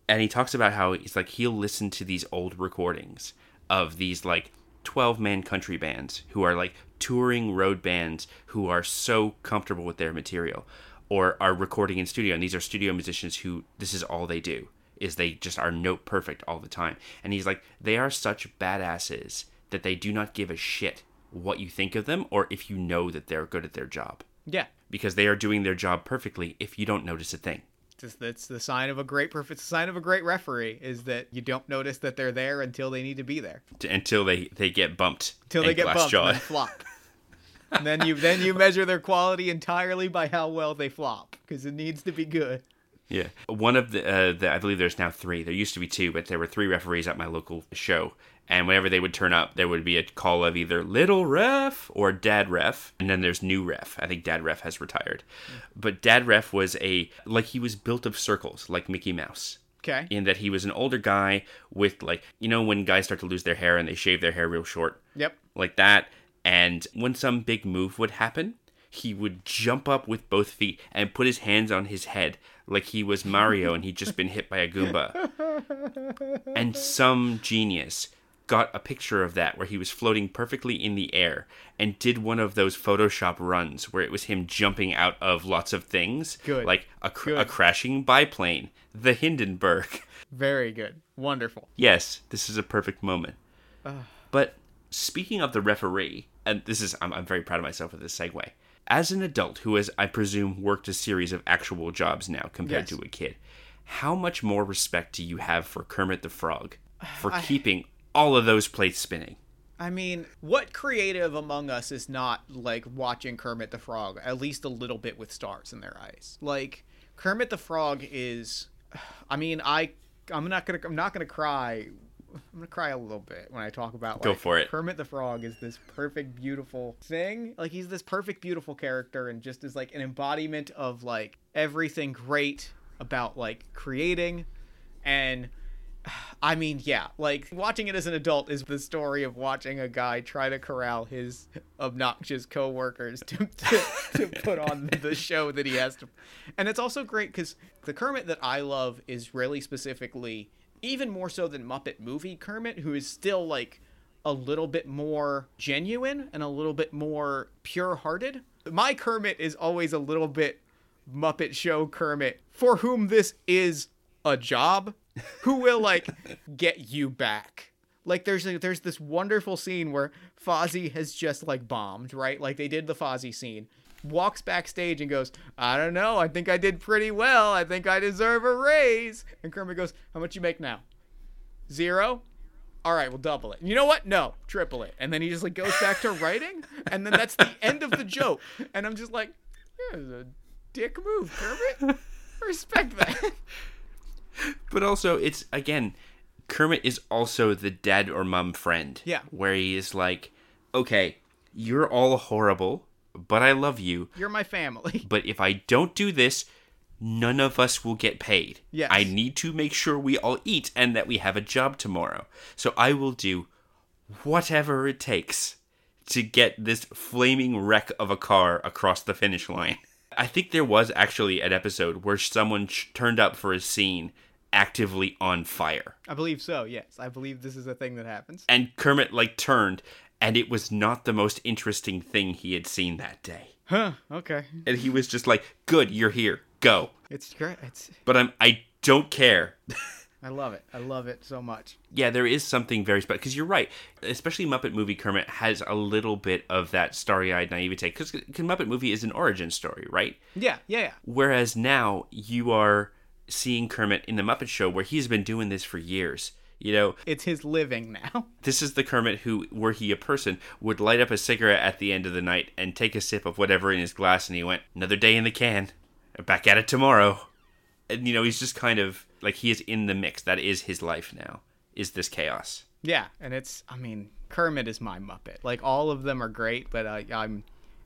And he talks about how he's like he'll listen to these old recordings of these like 12 man country bands who are like touring road bands who are so comfortable with their material or are recording in studio. And these are studio musicians who this is all they do is they just are note perfect all the time. And he's like they are such badasses that they do not give a shit what you think of them or if you know that they're good at their job. Yeah, because they are doing their job perfectly if you don't notice a thing Just- that's the sign of a great perfect sign of a great referee is that you don't notice that they're there until they need to be there. Until they they get bumped until they get bumped and flop. And then you then you measure their quality entirely by how well they flop because it needs to be good Yeah, one of the, uh, the I believe there's now three. There used to be two, but there were three referees at my local show, and whenever they would turn up, there would be a call of either little ref or dad ref, and then there's new ref. I think dad ref has retired, but dad ref was a like he was built of circles, like Mickey Mouse. okay In that he was an older guy with like you know when guys start to lose their hair and they shave their hair real short, yep like that. And when some big move would happen, he would jump up with both feet and put his hands on his head like he was Mario and he'd just been hit by a Goomba. And some genius got a picture of that where he was floating perfectly in the air and did one of those Photoshop runs where it was him jumping out of lots of things. Good. Like a, cr- a crashing biplane, the Hindenburg. very good wonderful Yes, this is a perfect moment. But speaking of the referee, and this is, I'm, I'm very proud of myself for this segue. As an adult who has, I presume, worked a series of actual jobs now compared Yes. to a kid, how much more respect do you have for Kermit the Frog for keeping all of those plates spinning? I mean, what creative among us is not like watching Kermit the Frog at least a little bit with stars in their eyes? Like Kermit the Frog is I mean, I I'm not going to I'm not going to cry. I'm to cry a little bit when I talk about like Go for it. Kermit the Frog is this perfect beautiful thing. Like he's this perfect beautiful character and just is like an embodiment of like everything great about like creating and I mean, yeah, like watching it as an adult is the story of watching a guy try to corral his obnoxious coworkers to, to, to put on the show that he has to. And it's also great because the Kermit that I love is really specifically, even more so than Muppet movie Kermit, who is still like a little bit more genuine and a little bit more pure hearted. My Kermit is always a little bit Muppet Show Kermit, for whom this is a job, who will like get you back. Like there's there's this wonderful scene where Fozzie has just like bombed, right? Like they did the Fozzie scene. Walks backstage and goes, I don't know, I think I did pretty well. I think I deserve a raise. And Kermit goes, How much you make now? Zero? All right, we'll double it. You know what? No, triple it. And then he just like goes back to writing, and then that's the end of the joke. And I'm just like, yeah, a dick move, Kermit. Respect that. But also, it's again, Kermit is also the dad or mom friend. Yeah. Where he is like, okay, you're all horrible, but I love you. You're my family. But if I don't do this, none of us will get paid. Yes. I need to make sure we all eat and that we have a job tomorrow. So I will do whatever it takes to get this flaming wreck of a car across the finish line. I think there was actually an episode where someone sh- turned up for a scene actively on fire. I believe so. Yes, I believe this is a thing that happens. And Kermit like turned and it was not the most interesting thing he had seen that day. Huh. Okay. And he was just like, "Good, you're here. Go." It's great. It's. but I'm I don't care. I love it. I love it so much. yeah, there is something very special because you're right. Especially Muppet Movie Kermit has a little bit of that starry-eyed naivete because Muppet Movie is an origin story, right? Yeah. Yeah. Yeah. Whereas now you are seeing Kermit in the Muppet Show where he's been doing this for years. You know, It's his living now. this is the Kermit who, were he a person, would light up a cigarette at the end of the night and take a sip of whatever in his glass, and he went, "Another day in the can, back at it tomorrow." And you know, he's just kind of like he is in the mix. That is his life now. Is this chaos? Yeah, and it's. I mean, Kermit is my Muppet. Like all of them are great, but uh, I, I'm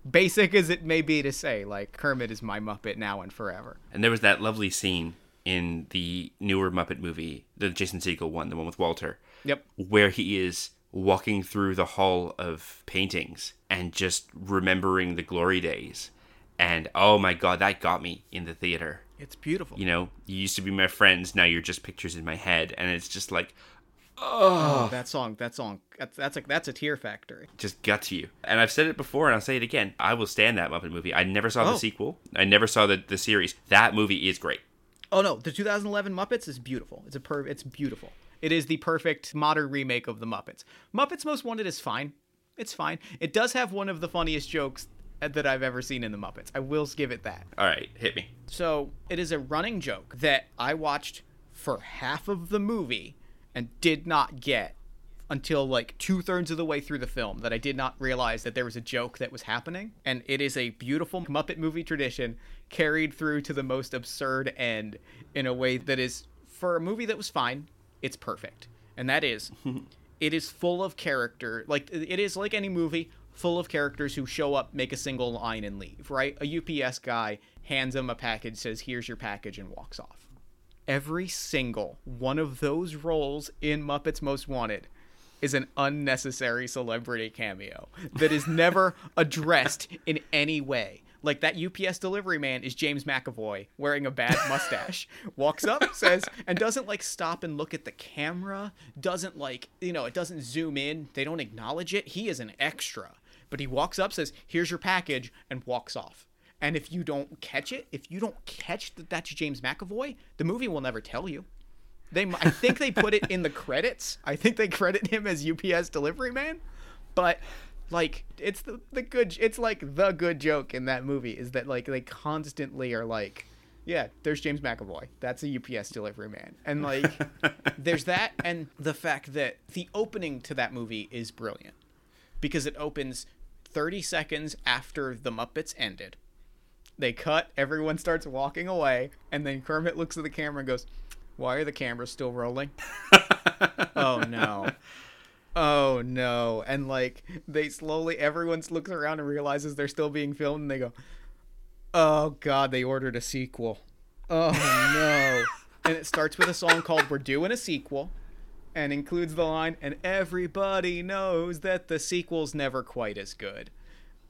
basic as it may be to say, like Kermit is my Muppet now and forever. And there was that lovely scene in the newer Muppet movie, the Jason Segel one, the one with Walter, Yep. where he is walking through the hall of paintings and just remembering the glory days. And oh my god, that got me in the theater. It's beautiful. You know, you used to be my friends, now you're just pictures in my head, and it's just like, Oh, oh. that song, that song, that's that's a that's a tear factory. just guts you. And I've said it before, and I'll say it again. I will stand that Muppet movie. I never saw Oh. the sequel. I never saw the the series. That movie is great. Oh no, the 2011 Muppets is beautiful. It's a per it's beautiful. It is the perfect modern remake of the Muppets. Muppets Most Wanted is fine. It's fine. It does have one of the funniest jokes that I've ever seen in the Muppets. I will give it that. All right, hit me. So it is a running joke that I watched for half of the movie and did not get until like two thirds of the way through the film that I did not realize that there was a joke that was happening. And it is a beautiful Muppet movie tradition carried through to the most absurd end in a way that is, for a movie that was fine, it's perfect. And that is, it is full of character. Like, it is like any movie, full of characters who show up, make a single line, and leave, right? A UPS guy hands him a package, says, Here's your package, and walks off. Every single one of those roles in Muppets Most Wanted is an unnecessary celebrity cameo that is never addressed in any way. Like that UPS delivery man is James McAvoy wearing a bad mustache. Walks up, says, and doesn't like stop and look at the camera, doesn't like, you know, it doesn't zoom in, they don't acknowledge it. He is an extra. But he walks up, says, Here's your package, and walks off. And if you don't catch it, if you don't catch that that's James McAvoy, the movie will never tell you. They, I think they put it in the credits. I think they credit him as UPS delivery man, but like it's the the good. It's like the good joke in that movie is that like they constantly are like, yeah, there's James McAvoy. That's a UPS delivery man, and like there's that, and the fact that the opening to that movie is brilliant because it opens 30 seconds after the Muppets ended. They cut, everyone starts walking away, and then Kermit looks at the camera and goes, Why are the cameras still rolling? oh no. Oh no. And like they slowly everyone looks around and realizes they're still being filmed and they go, Oh god, they ordered a sequel. Oh no. and it starts with a song called We're Doing a Sequel and includes the line, and everybody knows that the sequel's never quite as good.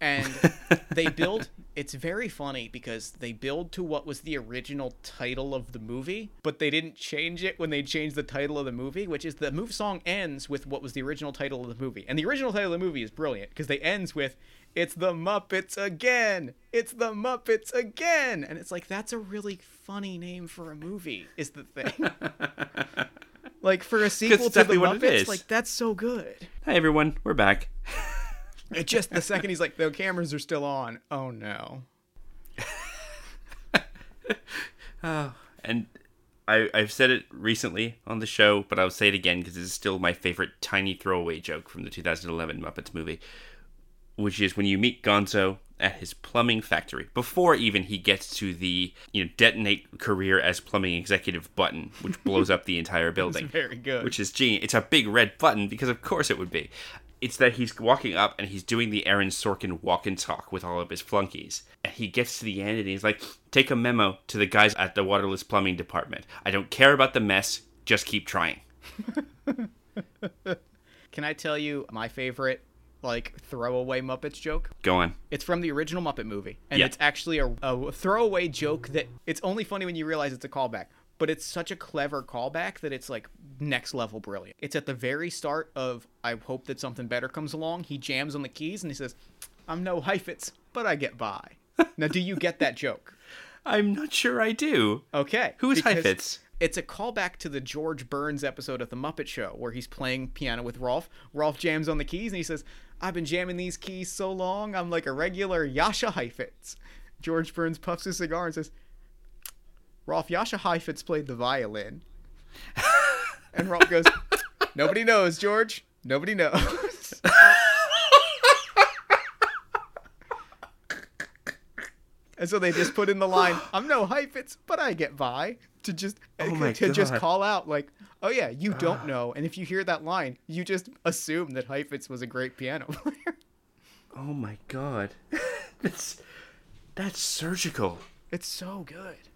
And they build, it's very funny because they build to what was the original title of the movie, but they didn't change it when they changed the title of the movie, which is the move song ends with what was the original title of the movie. And the original title of the movie is brilliant because they ends with, It's the Muppets again! It's the Muppets again! And it's like, that's a really funny name for a movie, is the thing. like for a sequel to the Muppets, like that's so good. Hi everyone, we're back. It just the second he's like, the cameras are still on. Oh no. Oh. And I, I've said it recently on the show, but I'll say it again because it's still my favorite tiny throwaway joke from the 2011 Muppets movie, which is when you meet Gonzo at his plumbing factory before even he gets to the you know detonate career as plumbing executive button, which blows up the entire building. very good. Which is genius. It's a big red button because of course it would be. It's that he's walking up and he's doing the Aaron Sorkin walk and talk with all of his flunkies. And he gets to the end and he's like, take a memo to the guys at the waterless plumbing department. I don't care about the mess, just keep trying. Can I tell you my favorite like throwaway Muppets joke? Go on. It's from the original Muppet movie, and Yeah. it's actually a, a throwaway joke that it's only funny when you realize it's a callback. But it's such a clever callback that it's like next level brilliant. It's at the very start of I hope that something better comes along. He jams on the keys and he says, "I'm no Heifetz, but I get by." now, do you get that joke? I'm not sure I do. Okay. Who's because Heifetz? It's a callback to the George Burns episode of The Muppet Show where he's playing piano with Rolf. Rolf jams on the keys and he says, I've been jamming these keys so long, I'm like a regular Jascha Heifetz. George Burns puffs his cigar and says, Rolf, Jascha Heifetz played the violin. and Rolf goes, Nobody knows, George. Nobody knows. And so they just put in the line, "I'm no Heifetz, but I get by." To just Oh to just call out like, "Oh yeah, you ah. don't know." And if you hear that line, you just assume that Heifetz was a great piano player. Oh my god. that's that's surgical. It's so good.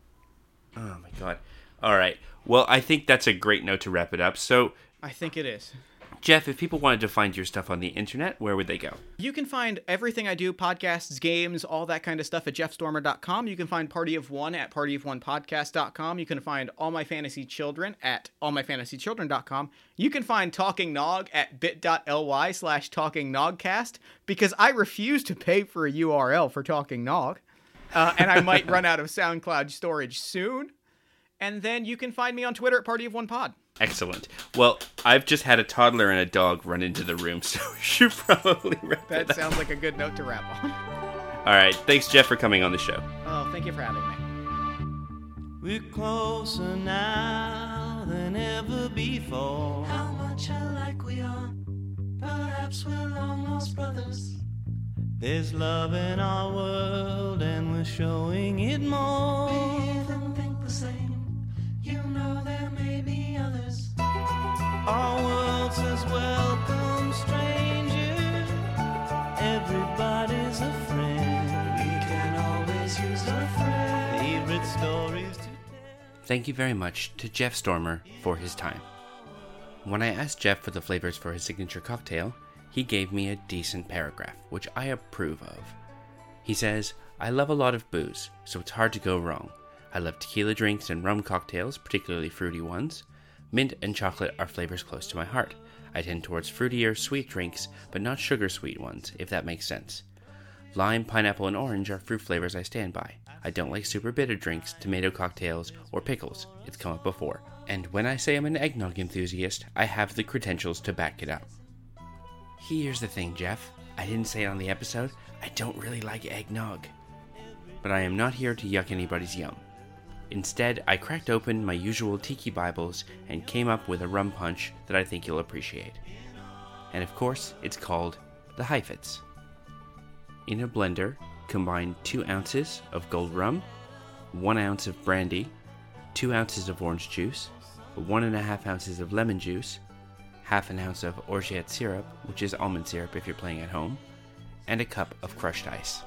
Oh my god. All right. Well, I think that's a great note to wrap it up. So, I think it is. Jeff, if people wanted to find your stuff on the internet, where would they go? You can find everything I do podcasts, games, all that kind of stuff at jeffstormer.com. You can find Party of One at partyofonepodcast.com. You can find All My Fantasy Children at allmyfantasychildren.com. You can find Talking Nog at bit.ly slash Talking Nogcast because I refuse to pay for a URL for Talking Nog. Uh, and I might run out of SoundCloud storage soon. And then you can find me on Twitter at Party of One Pod. Excellent. Well, I've just had a toddler and a dog run into the room, so we should probably wrap That it up. sounds like a good note to wrap on. All right. Thanks, Jeff, for coming on the show. Oh, thank you for having me. We're closer now than ever before. How much alike we are. Perhaps we're long lost brothers. There's love in our world, and we're showing it more. We even think the same. You know there may be others. Our world says, Welcome, stranger. Everybody's a friend. We can always use a friend. Favorite stories to tell. Thank you very much to Jeff Stormer for his time. When I asked Jeff for the flavors for his signature cocktail, he gave me a decent paragraph, which I approve of. He says, I love a lot of booze, so it's hard to go wrong. I love tequila drinks and rum cocktails, particularly fruity ones. Mint and chocolate are flavors close to my heart. I tend towards fruitier, sweet drinks, but not sugar sweet ones, if that makes sense. Lime, pineapple, and orange are fruit flavors I stand by. I don't like super bitter drinks, tomato cocktails, or pickles. It's come up before. And when I say I'm an eggnog enthusiast, I have the credentials to back it up. Here's the thing, Jeff. I didn't say it on the episode. I don't really like eggnog. But I am not here to yuck anybody's yum. Instead, I cracked open my usual tiki Bibles and came up with a rum punch that I think you'll appreciate. And of course, it's called the Heifetz. In a blender, combine 2 ounces of gold rum, 1 ounce of brandy, 2 ounces of orange juice, 1.5 ounces of lemon juice, half an ounce of orgeat syrup, which is almond syrup if you're playing at home, and a cup of crushed ice.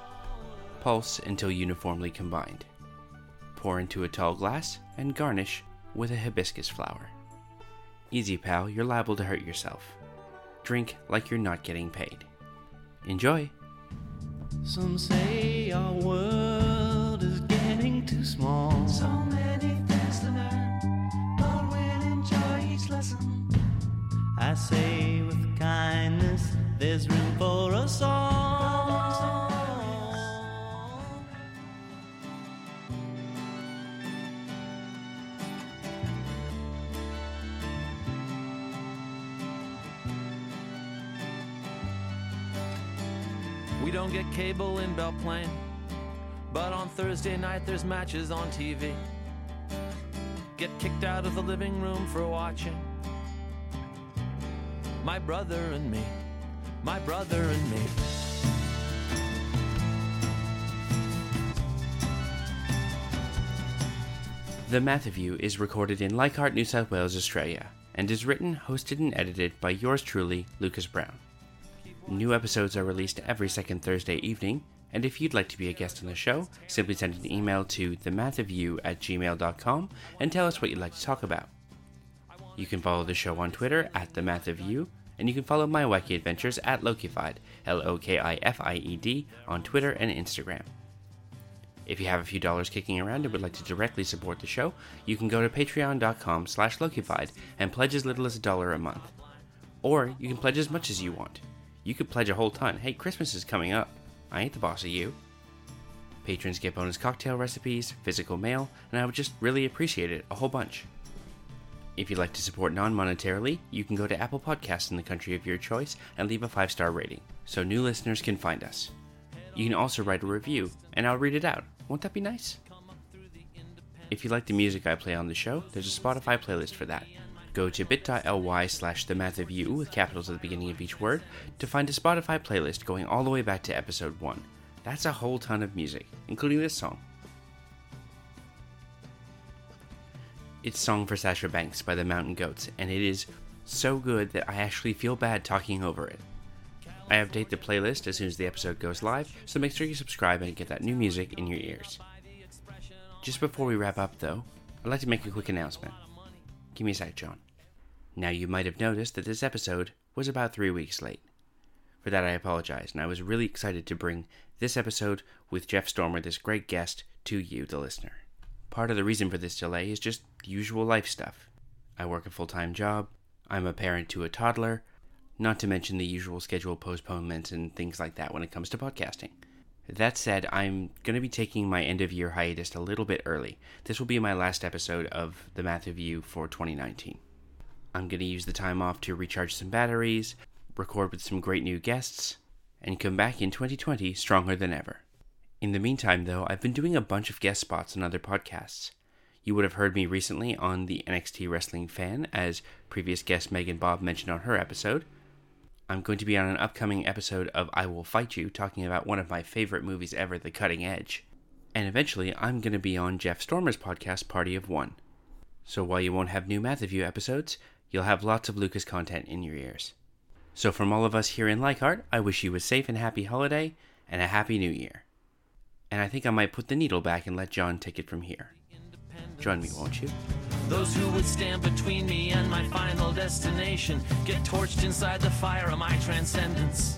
Pulse until uniformly combined. Pour into a tall glass and garnish with a hibiscus flower. Easy, pal, you're liable to hurt yourself. Drink like you're not getting paid. Enjoy! Some say our world is getting too small. So many things to learn. But we'll enjoy each lesson. I say with kindness, there's room for us all. We don't get cable in Belle Plaine, but on Thursday night there's matches on TV. Get kicked out of the living room for watching. My brother and me, my brother and me. The Math of You is recorded in Leichhardt, New South Wales, Australia, and is written, hosted, and edited by yours truly, Lucas Brown. New episodes are released every second Thursday evening, and if you'd like to be a guest on the show, simply send an email to themathofyou at gmail.com and tell us what you'd like to talk about. You can follow the show on Twitter at The Math of You, and you can follow my wacky adventures at Lokified, L O K I F I E D, on Twitter and Instagram. If you have a few dollars kicking around and would like to directly support the show, you can go to patreon.com slash Lokified and pledge as little as a dollar a month. Or you can pledge as much as you want. You could pledge a whole ton. Hey, Christmas is coming up. I ain't the boss of you. Patrons get bonus cocktail recipes, physical mail, and I would just really appreciate it a whole bunch. If you'd like to support non monetarily, you can go to Apple Podcasts in the country of your choice and leave a five star rating so new listeners can find us. You can also write a review, and I'll read it out. Won't that be nice? If you like the music I play on the show, there's a Spotify playlist for that. Go to bit.ly slash the math of you with capitals at the beginning of each word to find a Spotify playlist going all the way back to episode 1. That's a whole ton of music, including this song. It's Song for Sasha Banks by the Mountain Goats, and it is so good that I actually feel bad talking over it. I update the playlist as soon as the episode goes live, so make sure you subscribe and get that new music in your ears. Just before we wrap up, though, I'd like to make a quick announcement. Give me a sec, John. Now, you might have noticed that this episode was about three weeks late. For that, I apologize, and I was really excited to bring this episode with Jeff Stormer, this great guest, to you, the listener. Part of the reason for this delay is just usual life stuff. I work a full time job, I'm a parent to a toddler, not to mention the usual schedule postponements and things like that when it comes to podcasting. That said, I'm going to be taking my end of year hiatus a little bit early. This will be my last episode of The Math of You for 2019. I'm going to use the time off to recharge some batteries, record with some great new guests, and come back in 2020 stronger than ever. In the meantime, though, I've been doing a bunch of guest spots on other podcasts. You would have heard me recently on the NXT Wrestling Fan, as previous guest Megan Bob mentioned on her episode. I'm going to be on an upcoming episode of I Will Fight You, talking about one of my favorite movies ever, The Cutting Edge. And eventually, I'm going to be on Jeff Stormer's podcast, Party of One. So while you won't have new Math You episodes, you'll have lots of Lucas content in your ears. So from all of us here in Leichhardt, I wish you a safe and happy holiday and a happy new year. And I think I might put the needle back and let John take it from here. Join me, won't you? Those who would stand between me and my final destination get torched inside the fire of my transcendence.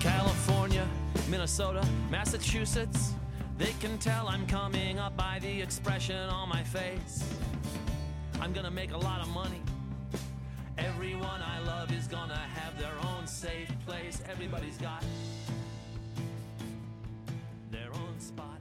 California, Minnesota, Massachusetts. They can tell I'm coming up by the expression on my face. I'm gonna make a lot of money. Everyone I love is gonna have their own safe place. Everybody's got their own spot.